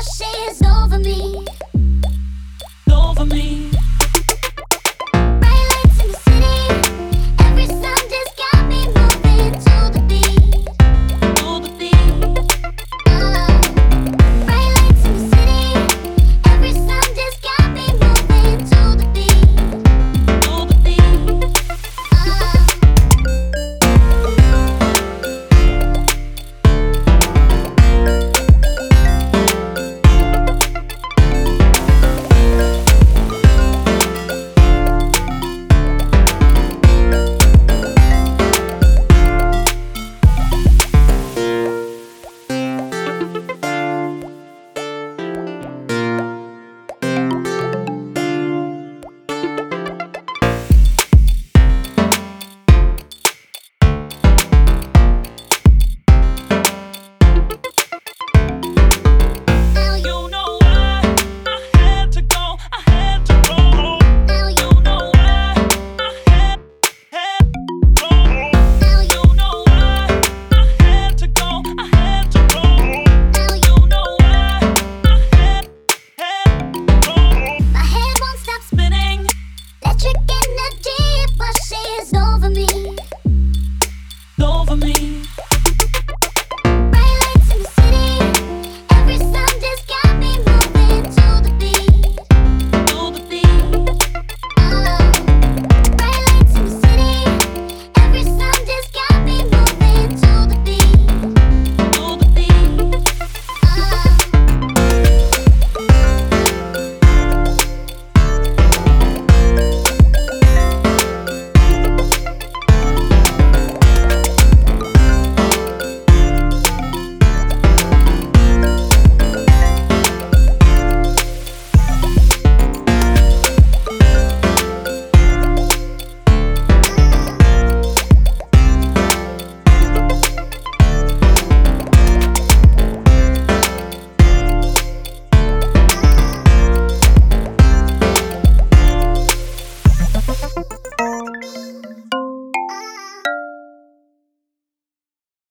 wash over me. Over me.